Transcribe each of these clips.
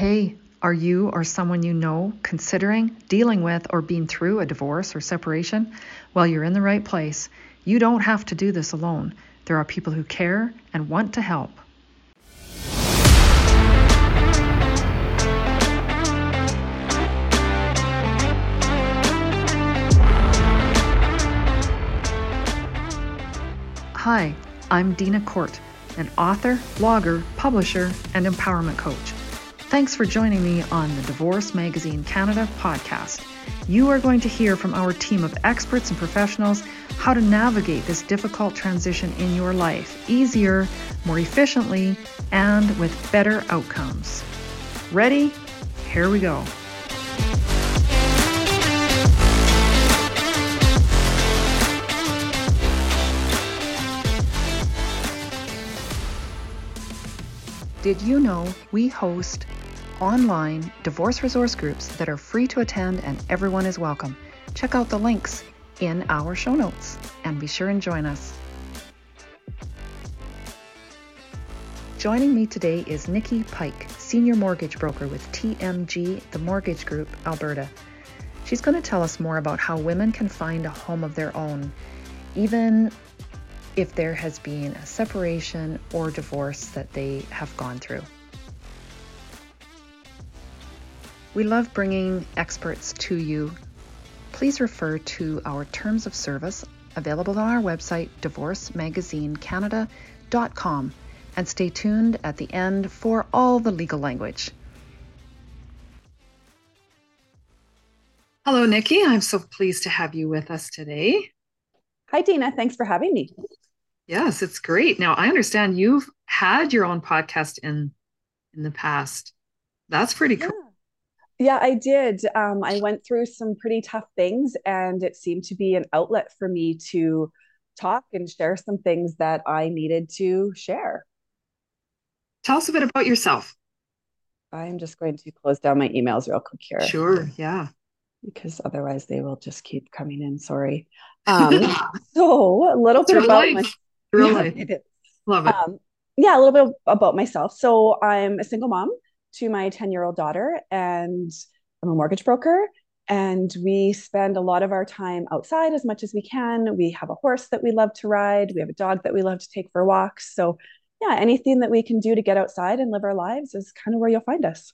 Hey, are you or someone you know considering, dealing with, or being through a divorce or separation? Well, you're in the right place. You don't have to do this alone. There are people who care and want to help. Hi, I'm Dina Court, an author, blogger, publisher, and empowerment coach. Thanks for joining me on the Divorce Magazine Canada podcast. You are going to hear from our team of experts and professionals how to navigate this difficult transition in your life easier, more efficiently, and with better outcomes. Ready? Here we go. Did you know we host online divorce resource groups that are free to attend and everyone is welcome? Check out the links in our show notes and be sure and join us. Joining me today is Nicki Pike, Senior Mortgage Broker with TMG, the Mortgage Group, Alberta. She's going to tell us more about how women can find a home of their own, even if there has been a separation or divorce that they have gone through. We love bringing experts to you. Please refer to our terms of service available on our website, divorcemagazinecanada.com, and stay tuned at the end for all the legal language. Hello, Nicki. I'm so pleased to have you with us today. Hi, Dina. Thanks for having me. Yes, it's great. Now, I understand you've had your own podcast in in the past. That's pretty cool. Yeah, I did. Um, I went through some pretty tough things, and it seemed to be an outlet for me to talk and share some things that I needed to share. Tell us a bit about yourself. I'm just going to close down my emails real quick here. Sure. Yeah. Because otherwise they will just keep coming in. Sorry. Um, so a little bit about life. my Real life. Yeah, it Love it. Um, yeah, a little bit about myself. So I'm a single mom to my 10 year old daughter, and I'm a mortgage broker. And we spend a lot of our time outside as much as we can. We have a horse that we love to ride. We have a dog that we love to take for walks. So, yeah, anything that we can do to get outside and live our lives is kind of where you'll find us.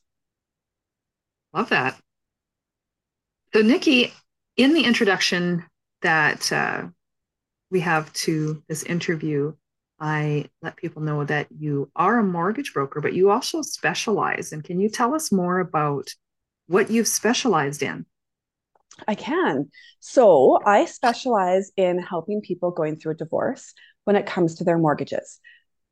Love that. So, Nicki, in the introduction that uh, we have to this interview, I let people know that you are a mortgage broker, but you also specialize. And can you tell us more about what you've specialized in? I can. So, I specialize in helping people going through a divorce when it comes to their mortgages.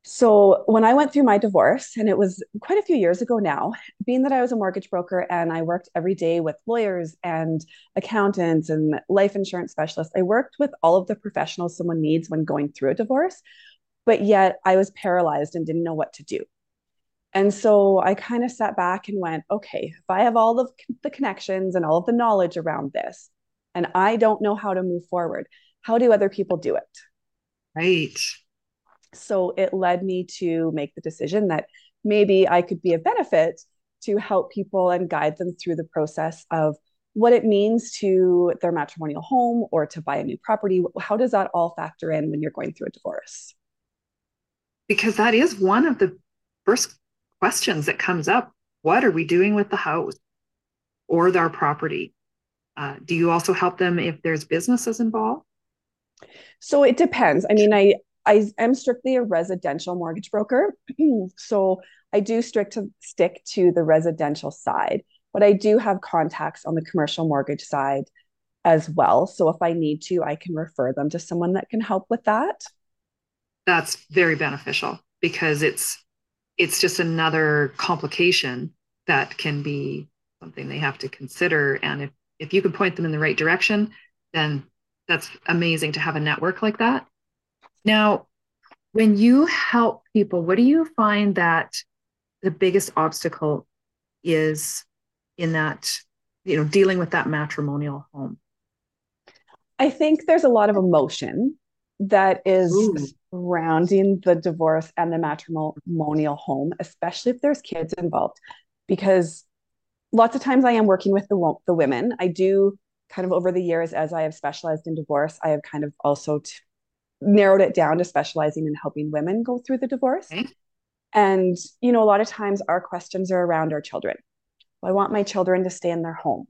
So when I went through my divorce, and it was quite a few years ago now, being that I was a mortgage broker and I worked every day with lawyers and accountants and life insurance specialists, I worked with all of the professionals someone needs when going through a divorce, but yet I was paralyzed and didn't know what to do. And so I kind of sat back and went, okay, if I have all of the connections and all of the knowledge around this, and I don't know how to move forward, how do other people do it? Right so it led me to make the decision that maybe I could be a benefit to help people and guide them through the process of what it means to their matrimonial home or to buy a new property. How does that all factor in when you're going through a divorce? Because that is one of the first questions that comes up. What are we doing with the house or our property? Uh, do you also help them if there's businesses involved? So it depends. I mean, I I am strictly a residential mortgage broker. so I do strict to stick to the residential side, but I do have contacts on the commercial mortgage side as well. So if I need to, I can refer them to someone that can help with that. That's very beneficial because it's it's just another complication that can be something they have to consider. And if if you can point them in the right direction, then that's amazing to have a network like that. Now, when you help people, what do you find that the biggest obstacle is in that, you know, dealing with that matrimonial home? I think there's a lot of emotion that is Ooh. surrounding the divorce and the matrimonial home, especially if there's kids involved. because lots of times I am working with the, the women. I do kind of over the years, as I have specialized in divorce, I have kind of also t- narrowed it down to specializing in helping women go through the divorce. Okay. And, you know, a lot of times our questions are around our children. Well, I want my children to stay in their home.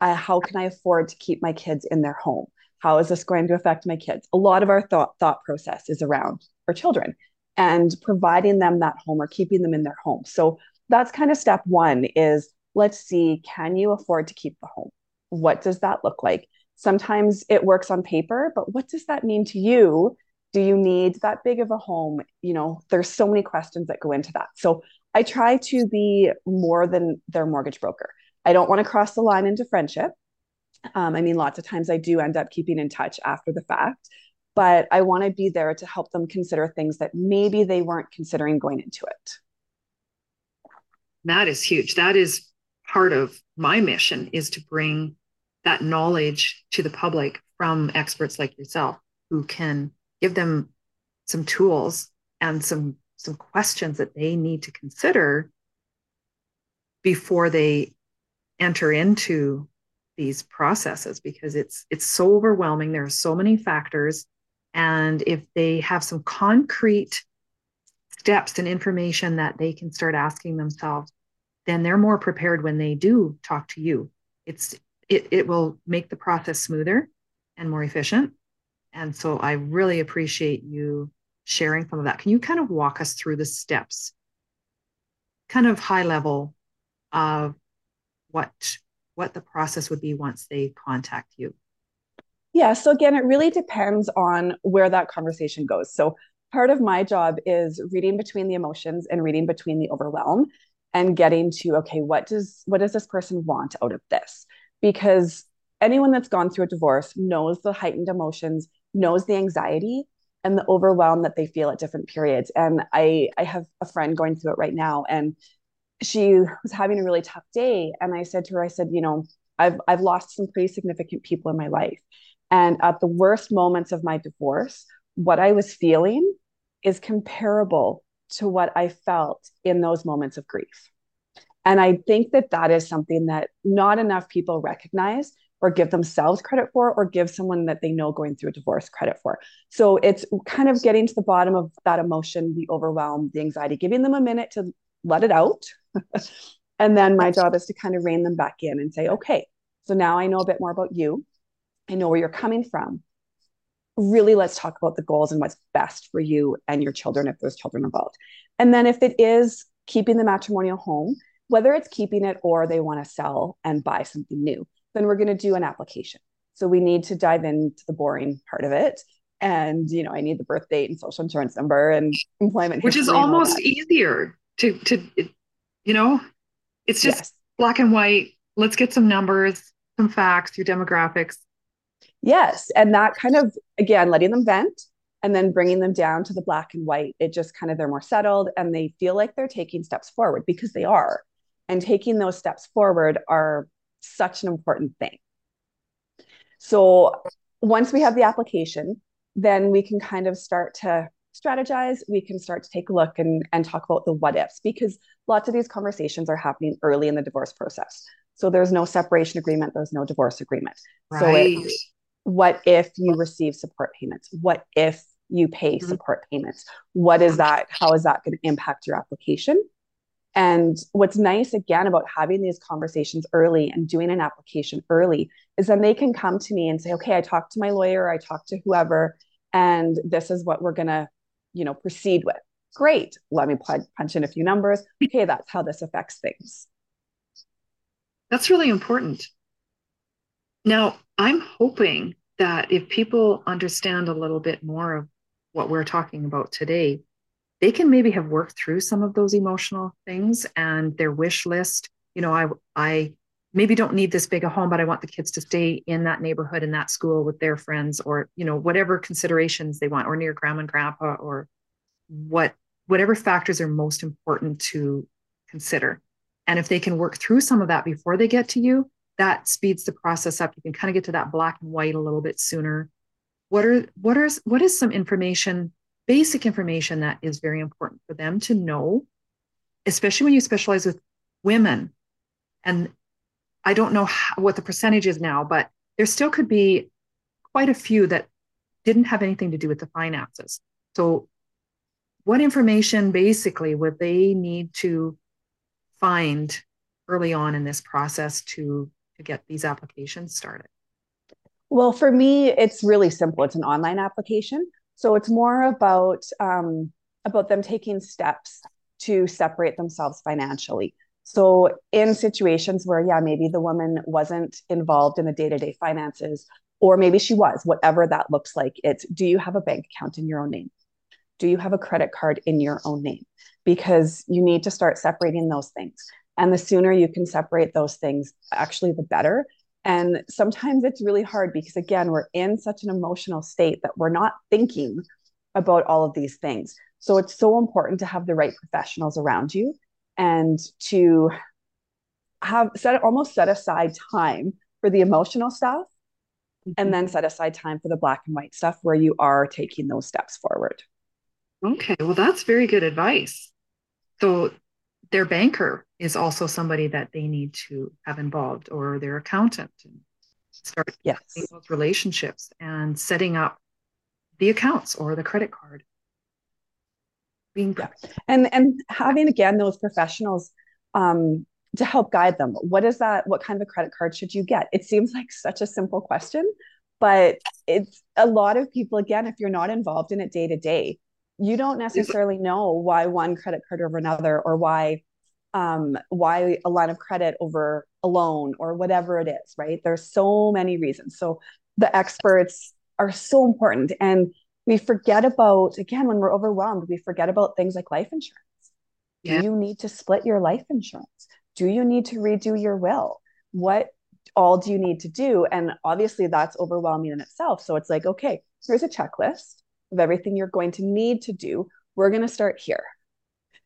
Uh, how can I afford to keep my kids in their home? How is this going to affect my kids? A lot of our thought thought process is around our children and providing them that home or keeping them in their home. So that's kind of step one is let's see, can you afford to keep the home? What does that look like? Sometimes it works on paper, but what does that mean to you? Do you need that big of a home? You know, there's so many questions that go into that. So I try to be more than their mortgage broker. I don't want to cross the line into friendship. Um, I mean, lots of times I do end up keeping in touch after the fact, but I want to be there to help them consider things that maybe they weren't considering going into it. That is huge. That is part of my mission is to bring that knowledge to the public from experts like yourself who can give them some tools and some some questions that they need to consider before they enter into these processes because it's it's so overwhelming. There are so many factors. And if they have some concrete steps and information that they can start asking themselves then they're more prepared when they do talk to you. It's it, it will make the process smoother and more efficient. And so i really appreciate you sharing some of that. Can you kind of walk us through the steps? Kind of high level of what what the process would be once they contact you? Yeah so again it really depends on where that conversation goes. So part of my job is reading between the emotions and reading between the overwhelm and getting to okay what does what does this person want out of this? Because anyone that's gone through a divorce knows the heightened emotions knows the anxiety and the overwhelm that they feel at different periods. And i i have a friend going through it right now and she was having a really tough day and i said to her i said you know i've i've lost some pretty significant people in my life and at the worst moments of my divorce what i was feeling is comparable to what I felt in those moments of grief. And I think that that is something that not enough people recognize or give themselves credit for or give someone that they know going through a divorce credit for. So it's kind of getting to the bottom of that emotion, the overwhelm, the anxiety, giving them a minute to let it out. and then my job is to kind of rein them back in and say, okay, so now I know a bit more about you. I know where you're coming from really let's talk about the goals and what's best for you and your children if there's children involved. And then if it is keeping the matrimonial home, whether it's keeping it or they want to sell and buy something new, then we're going to do an application. So we need to dive into the boring part of it. And, you know, I need the birth date and social insurance number and employment. Which is almost easier to, to, you know, it's just yes. black and white. Let's get some numbers, some facts, your demographics, Yes. And that kind of, again, letting them vent and then bringing them down to the black and white, it just kind of, they're more settled and they feel like they're taking steps forward because they are. And taking those steps forward are such an important thing. So once we have the application, then we can kind of start to strategize. We can start to take a look and, and talk about the what ifs because lots of these conversations are happening early in the divorce process. So there's no separation agreement, there's no divorce agreement. Right. So it, what if you receive support payments? What if you pay mm-hmm. support payments? What is that? How is that going to impact your application? And what's nice again about having these conversations early and doing an application early is then they can come to me and say, okay, I talked to my lawyer, I talked to whoever, and this is what we're going to, you know, proceed with. Great. Let me punch in a few numbers. Okay, that's how this affects things. That's really important. Now, I'm hoping that if people understand a little bit more of what we're talking about today, they can maybe have worked through some of those emotional things and their wish list. You know, I I maybe don't need this big a home, but I want the kids to stay in that neighborhood in that school with their friends, or you know, whatever considerations they want, or near grandma and grandpa, or what whatever factors are most important to consider. And if they can work through some of that before they get to you, that speeds the process up. You can kind of get to that black and white a little bit sooner. What are what are what is some information, basic information that is very important for them to know, especially when you specialize with women, and I don't know how, what the percentage is now, but there still could be quite a few that didn't have anything to do with the finances. So, what information basically would they need to find early on in this process to to get these applications started? Well, for me, it's really simple. It's an online application, so it's more about um, about them taking steps to separate themselves financially. So, in situations where, yeah, maybe the woman wasn't involved in the day to day finances, or maybe she was, whatever that looks like, it's do you have a bank account in your own name? Do you have a credit card in your own name? Because you need to start separating those things. And the sooner you can separate those things, actually, the better. And sometimes it's really hard because, again, we're in such an emotional state that we're not thinking about all of these things. So it's so important to have the right professionals around you and to have set almost set aside time for the emotional stuff mm-hmm. and then set aside time for the black and white stuff where you are taking those steps forward. Okay, well that's very good advice. So their banker is also somebody that they need to have involved or their accountant and start yes. those relationships and setting up the accounts or the credit card being yeah. and and having again those professionals um, to help guide them what is that what kind of a credit card should you get? It seems like such a simple question but it's a lot of people again if you're not involved in it day to day you don't necessarily know why one credit card over another or why um, why a line of credit over a loan or whatever it is right? There's so many reasons. So the experts are so important. And we forget about again when we're overwhelmed we forget about things like life insurance. Yeah. do you need to split your life insurance? Do you need to redo your will? What all do you need to do? And obviously that's overwhelming in itself. So it's like okay here's a checklist of everything you're going to need to do. We're going to start here.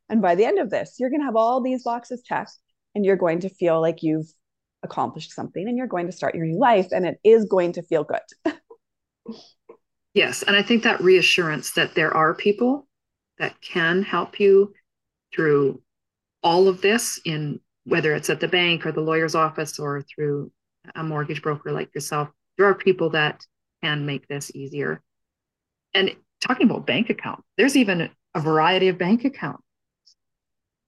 And by the end of this you're going to have all these boxes checked and you're going to feel like you've accomplished something and you're going to start your new life and it is going to feel good Yes. And I think that reassurance that there are people that can help you through all of this in whether it's at the bank or the lawyer's office or through a mortgage broker like yourself, there are people that can make this easier. And talking about bank account, there's even a variety of bank accounts.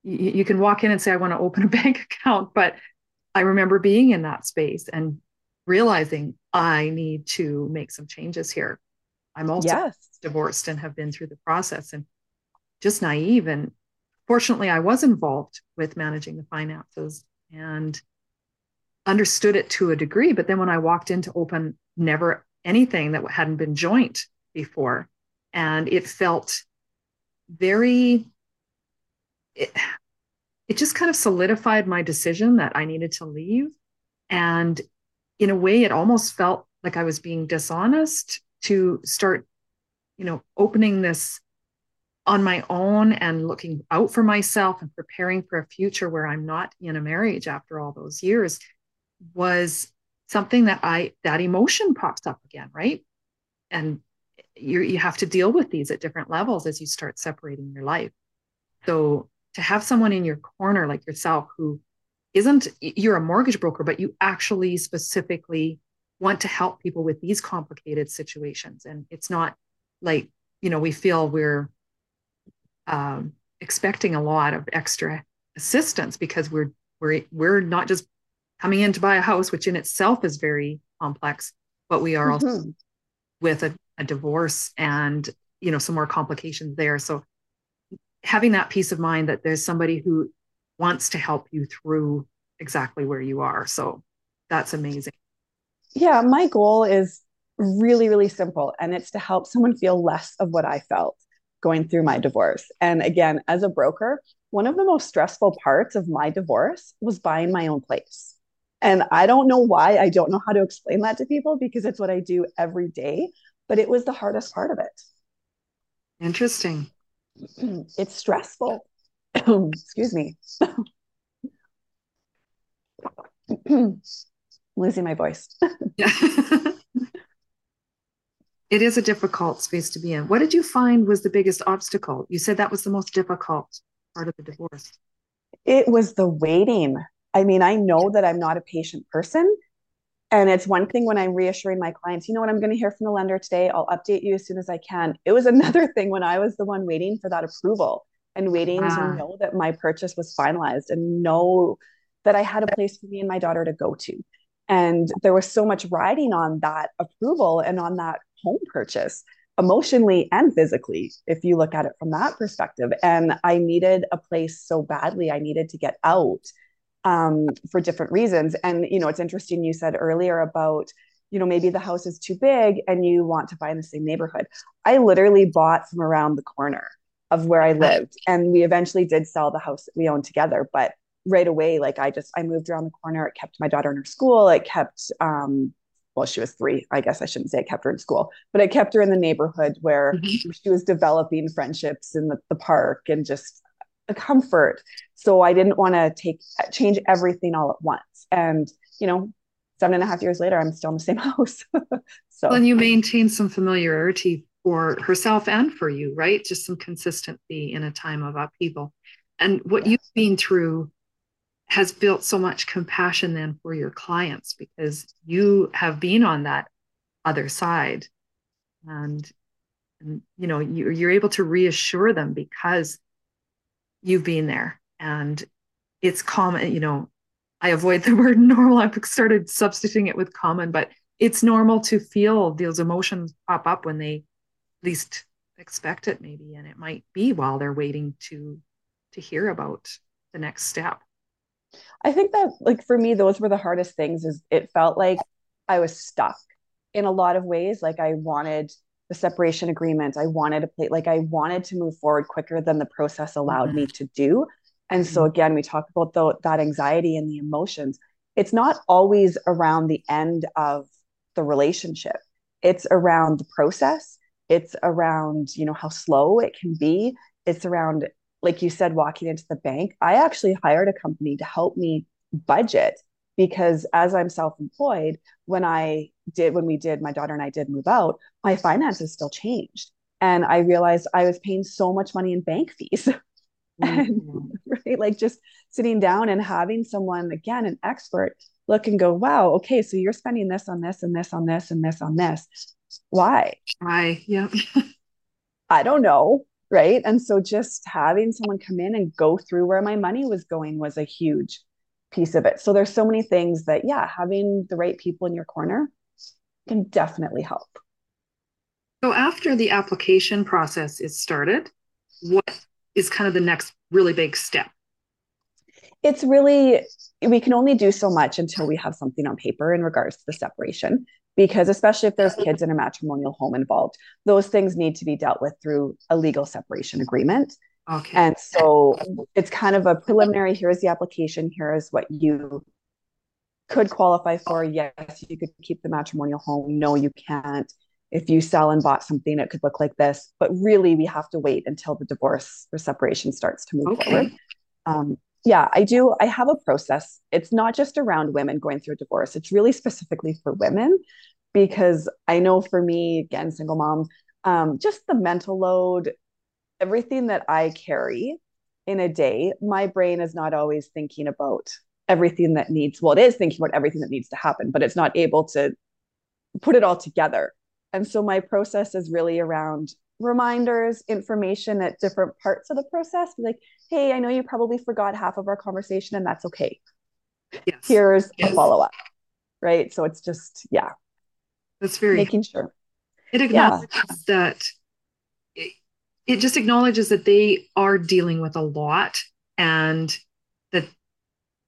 You, you can walk in and say, I want to open a bank account, but I remember being in that space and realizing I need to make some changes here. I'm also yes. divorced and have been through the process and just naive. And fortunately, I was involved with managing the finances and understood it to a degree. But then when I walked into open never anything that hadn't been joint before, and it felt very, it, it just kind of solidified my decision that I needed to leave. And in a way, it almost felt like I was being dishonest to start, you know, opening this on my own and looking out for myself and preparing for a future where I'm not in a marriage after all those years was something that I that emotion pops up again, right? And you you have to deal with these at different levels as you start separating your life. So to have someone in your corner like yourself who isn't you're a mortgage broker, but you actually specifically want to help people with these complicated situations. And it's not like, you know, we feel we're um, expecting a lot of extra assistance because we're we're we're not just coming in to buy a house, which in itself is very complex, but we are mm-hmm. also with a, a divorce and you know some more complications there. So having that peace of mind that there's somebody who wants to help you through exactly where you are. So that's amazing yeah, my goal is really, really simple. And it's to help someone feel less of what I felt going through my divorce. And again, as a broker, one of the most stressful parts of my divorce was buying my own place. And I don't know why. I don't know how to explain that to people because it's what I do every day, but it was the hardest part of it. Interesting. It's stressful. Excuse me. losing my voice. yeah. it is a difficult space to be in. What did you find was the biggest obstacle? You said that was the most difficult part of the divorce. It was the waiting. I mean, I know that I'm not a patient person. And it's one thing when I'm reassuring my clients, you know what, I'm going to hear from the lender today. I'll update you as soon as I can. It was another thing when I was the one waiting for that approval and waiting to ah. know that my purchase was finalized and know that I had a place for me and my daughter to go to. And there was so much riding on that approval and on that home purchase, emotionally and physically, if you look at it from that perspective. And I needed a place so badly. I needed to get out um, for different reasons. And, you know, it's interesting you said earlier about, you know, maybe the house is too big and you want to buy in the same neighborhood. I literally bought from around the corner of where I lived. And we eventually did sell the house that we owned together. But right away, like I just I moved around the corner. It kept my daughter in her school. It kept um well, she was three. I guess I shouldn't say it kept her in school, but I kept her in the neighborhood where mm-hmm. she was developing friendships in the, the park and just a comfort. So I didn't want to take change everything all at once. And you know, seven and a half years later, I'm still in the same house. so and you maintain some familiarity for herself and for you, right? Just some consistency in a time of upheaval. And what you've been through has built so much compassion then for your clients because you have been on that other side. And, and you know you, you're able to reassure them because you've been there. And it's common you know i avoid the word normal. I've started substituting it with common but it's normal to feel those emotions pop up when they least expect it maybe. And it might be while they're waiting to to hear about the next step I think that like for me, those were the hardest things is it felt like I was stuck in a lot of ways. Like I wanted the separation agreement. I wanted to play like I wanted to move forward quicker than the process allowed mm-hmm. me to do. And mm-hmm. so again, we talk about the, that anxiety and the emotions. It's not always around the end of the relationship. It's around the process. It's around, you know, how slow it can be. It's around like you said, walking into the bank, I actually hired a company to help me budget because as I'm self-employed, when I did, when we did, my daughter and I did move out, my finances still changed. And I realized I was paying so much money in bank fees. Mm-hmm. and, right, like just sitting down and having someone, again, an expert, look and go, wow, okay, so you're spending this on this and this on this and this on this. Why? Why? Yeah. I don't know right? And so just having someone come in and go through where my money was going was a huge piece of it. So there's so many things that yeah having the right people in your corner can definitely help. So after the application process is started what is kind of the next really big step? It's really we can only do so much until we have something on paper in regards to the separation because especially if there's kids in a matrimonial home involved those things need to be dealt with through a legal separation agreement. Okay. And so it's kind of a preliminary here's the application here is what you could qualify for. Yes you could keep the matrimonial home. No you can't. If you sell and bought something it could look like this. But really we have to wait until the divorce or separation starts to move okay. forward. Um, yeah, I do. I have a process. It's not just around women going through a divorce, it's really specifically for women because I know for me, again, single mom, um, just the mental load, everything that I carry in a day, my brain is not always thinking about everything that needs, well, it is thinking about everything that needs to happen, but it's not able to put it all together. And so my process is really around reminders, information at different parts of the process. Like, hey, I know you probably forgot half of our conversation, and that's okay. Yes. Here's yes. a follow up. Right. So it's just, yeah. That's very making sure. It acknowledges yeah. that it, it just acknowledges that they are dealing with a lot and that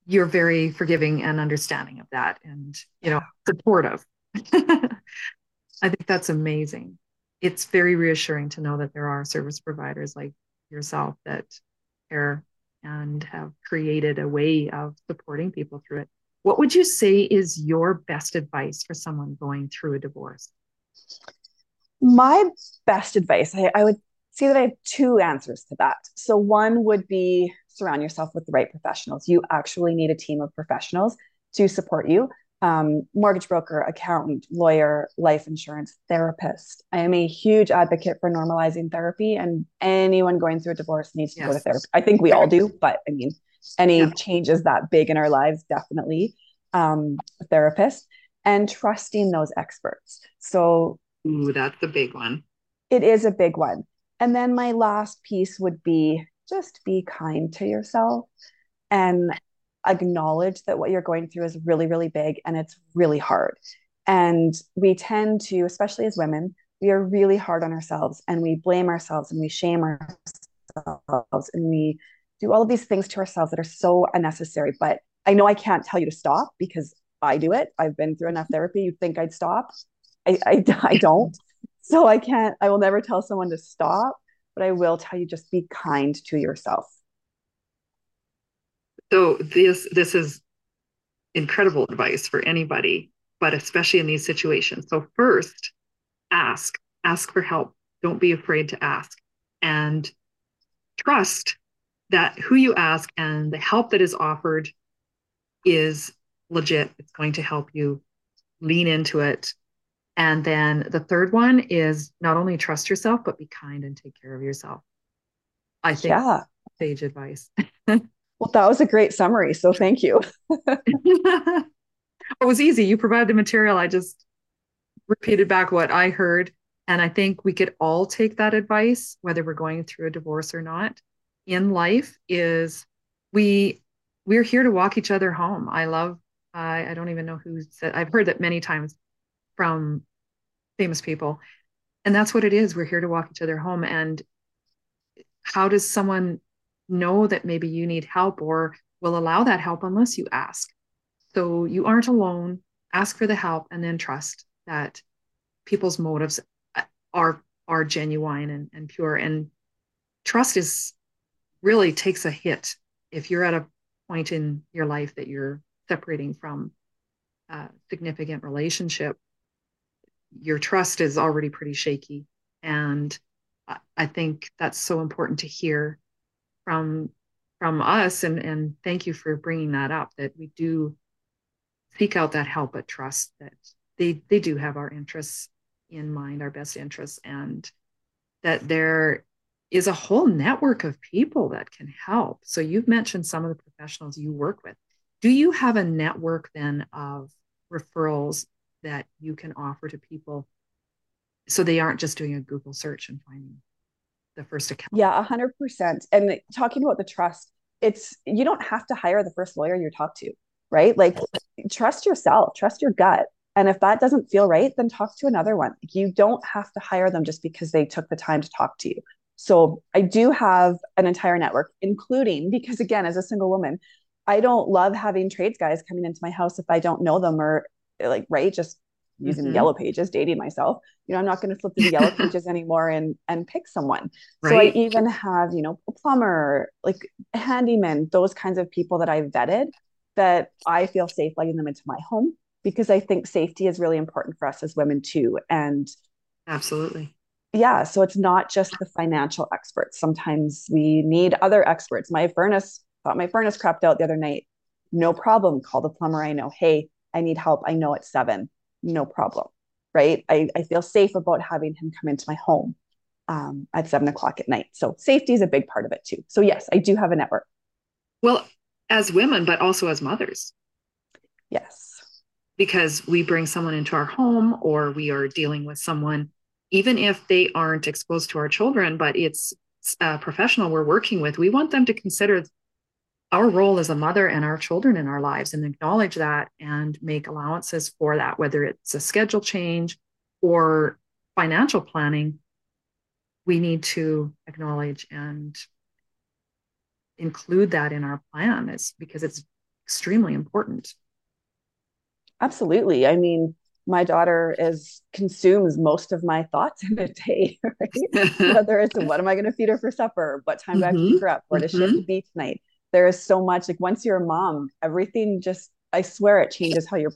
you're very forgiving and understanding of that and you know supportive i think that's amazing it's very reassuring to know that there are service providers like yourself that care and have created a way of supporting people through it. What would you say is your best advice for someone going through a divorce? My best advice, I, I would say that I have two answers to that. So, one would be surround yourself with the right professionals. You actually need a team of professionals to support you um, mortgage broker, accountant, lawyer, life insurance, therapist. I am a huge advocate for normalizing therapy, and anyone going through a divorce needs to yes. go to therapy. I think we all do, but I mean, any yeah. changes that big in our lives, definitely um, a therapist, and trusting those experts. So, Ooh, that's a big one. It is a big one. And then my last piece would be just be kind to yourself and acknowledge that what you're going through is really, really big and it's really hard. And we tend to, especially as women, we are really hard on ourselves and we blame ourselves and we shame ourselves and we do all of these things to ourselves that are so unnecessary. But I know I can't tell you to stop because I do it. I've been through enough therapy. You'd think I'd stop. I, I, I don't. So I can't, I will never tell someone to stop, but I will tell you just be kind to yourself. So this this is incredible advice for anybody, but especially in these situations. So first, ask, ask for help. Don't be afraid to ask and trust that who you ask and the help that is offered is legit. It's going to help you lean into it. And then the third one is not only trust yourself, but be kind and take care of yourself. I think yeah. sage advice. well, that was a great summary. So thank you. it was easy. You provided the material. I just repeated back what I heard. And I think we could all take that advice, whether we're going through a divorce or not in life is we we're here to walk each other home. I love I, I don't even know who said I've heard that many times from famous people. And that's what it is. We're here to walk each other home. And how does someone know that maybe you need help or will allow that help unless you ask? So you aren't alone. Ask for the help and then trust that people's motives are are genuine and, and pure. And trust is really takes a hit if you're at a point in your life that you're separating from a significant relationship your trust is already pretty shaky and i think that's so important to hear from from us and and thank you for bringing that up that we do seek out that help but trust that they they do have our interests in mind our best interests and that there is a whole network of people that can help. So you've mentioned some of the professionals you work with. Do you have a network then of referrals that you can offer to people so they aren't just doing a Google search and finding the first account? Yeah, 100%. And talking about the trust, it's you don't have to hire the first lawyer you talk to, right? Like trust yourself, trust your gut. And if that doesn't feel right, then talk to another one. You don't have to hire them just because they took the time to talk to you. So I do have an entire network, including because again, as a single woman, I don't love having trades guys coming into my house if I don't know them or like right, just using mm-hmm. yellow pages, dating myself. You know, I'm not going to flip through the yellow pages anymore and and pick someone. Right. So I even have, you know, a plumber, like handyman, those kinds of people that I've vetted that I feel safe letting them into my home because I think safety is really important for us as women too. And absolutely yeah so it's not just the financial experts sometimes we need other experts my furnace thought my furnace crapped out the other night no problem call the plumber i know hey i need help i know it's seven no problem right? I, I feel safe about having him come into my home um, at seven o'clock at night. So safety is a big part of it too. So yes i do have a network. Well as women but also as mothers. Yes. Because we bring someone into our home or we are dealing with someone even if they aren't exposed to our children, but it's a professional we're working with, we want them to consider our role as a mother and our children in our lives and acknowledge that and make allowances for that, whether it's a schedule change or financial planning. We need to acknowledge and include that in our plan is because it's extremely important. Absolutely. I mean, my daughter is consumes most of my thoughts in a day, right? Whether it's what am I going to feed her for supper, what time mm-hmm. do I have to mm-hmm. pick her up, where does mm-hmm. she have to be tonight? There is so much. Like once you're a mom, everything just I swear it changes how your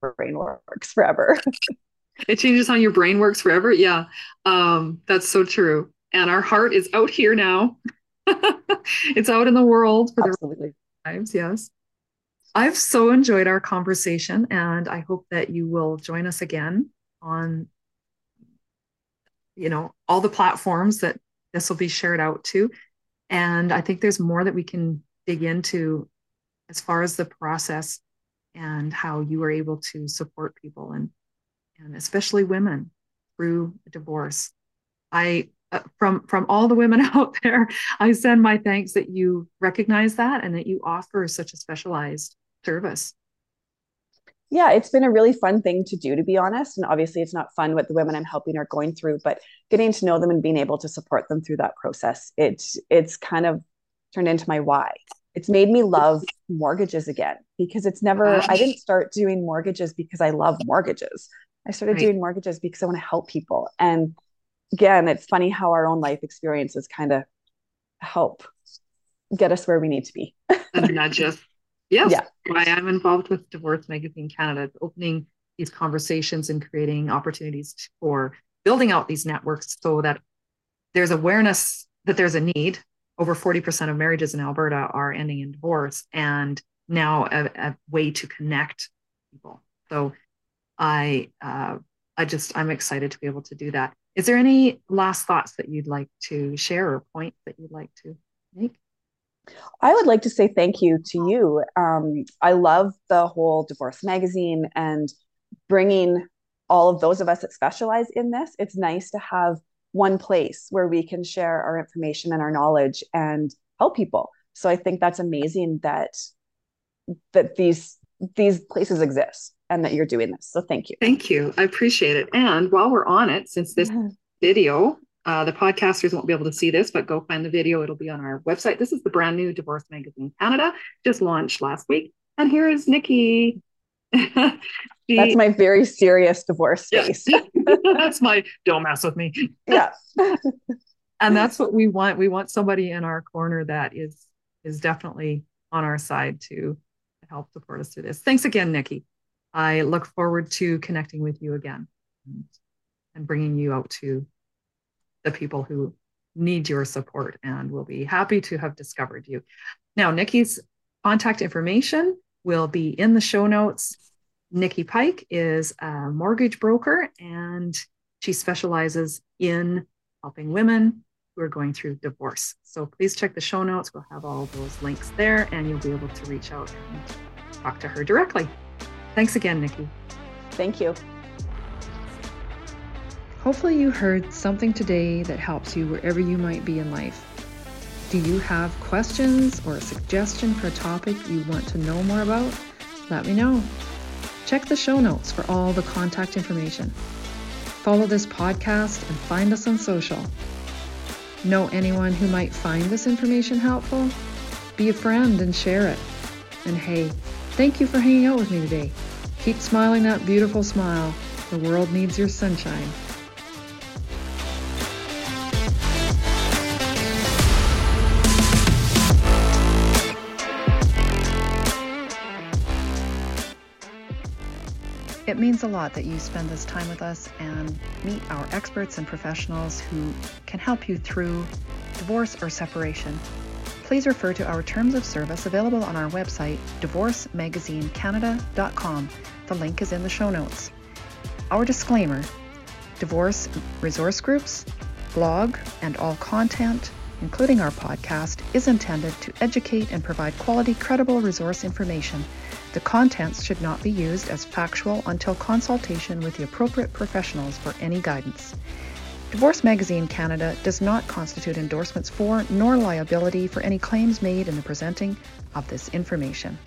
brain works forever. it changes how your brain works forever. Yeah, um, that's so true. And our heart is out here now. it's out in the world for Absolutely. the lives. Yes. I've so enjoyed our conversation, and I hope that you will join us again on, you know, all the platforms that this will be shared out to. And I think there's more that we can dig into as far as the process and how you are able to support people and and especially women through divorce. I uh, from from all the women out there, I send my thanks that you recognize that and that you offer such a specialized service. Yeah, it's been a really fun thing to do, to be honest. And obviously, it's not fun what the women I'm helping are going through, but getting to know them and being able to support them through that process, it's it's kind of turned into my why. It's made me love mortgages again because it's never. I didn't start doing mortgages because I love mortgages. I started right. doing mortgages because I want to help people. And again, it's funny how our own life experiences kind of help get us where we need to be. and not just, yes, yeah. why I'm involved with Divorce Magazine Canada, opening these conversations and creating opportunities for building out these networks so that there's awareness that there's a need. Over 40% of marriages in Alberta are ending in divorce, and now a, a way to connect people. So I uh, I just I'm excited to be able to do that. Is there any last thoughts that you'd like to share or points that you'd like to make? I would like to say thank you to you. Um, I love the whole divorce magazine and bringing all of those of us that specialize in this. It's nice to have one place where we can share our information and our knowledge and help people. So I think that's amazing that that these these places exist and that you're doing this. So thank you. Thank you. I appreciate it. And while we're on it, since this yeah. video, uh, the podcasters won't be able to see this, but go find the video. It'll be on our website. This is the brand new Divorce Magazine Canada, just launched last week. And here is Nicki. she, That's my very serious divorce face. that's my don't mess with me. Yeah. and that's what we want. We want somebody in our corner that is is definitely on our side to help support us through this. Thanks again, Nicki. I look forward to connecting with you again and, and bringing you out to the people who need your support and will be happy to have discovered you. Now, Nicki's contact information will be in the show notes. Nicki Pike is a mortgage broker and she specializes in helping women who are going through divorce. So please check the show notes. We'll have all those links there and you'll be able to reach out and talk to her directly. Thanks again, Nicki. Thank you. Hopefully, you heard something today that helps you wherever you might be in life. Do you have questions or a suggestion for a topic you want to know more about? Let me know. Check the show notes for all the contact information. Follow this podcast and find us on social. Know anyone who might find this information helpful? Be a friend and share it. And hey, thank you for hanging out with me today. Keep smiling that beautiful smile. The world needs your sunshine. It means a lot that you spend this time with us and meet our experts and professionals who can help you through divorce or separation please refer to our terms of service available on our website, divorcemagazinecanada.com. The link is in the show notes. Our disclaimer divorce resource groups, blog, and all content, including our podcast, is intended to educate and provide quality, credible resource information. The contents should not be used as factual until consultation with the appropriate professionals for any guidance. Divorce Magazine Canada does not constitute endorsements for nor liability for any claims made in the presenting of this information.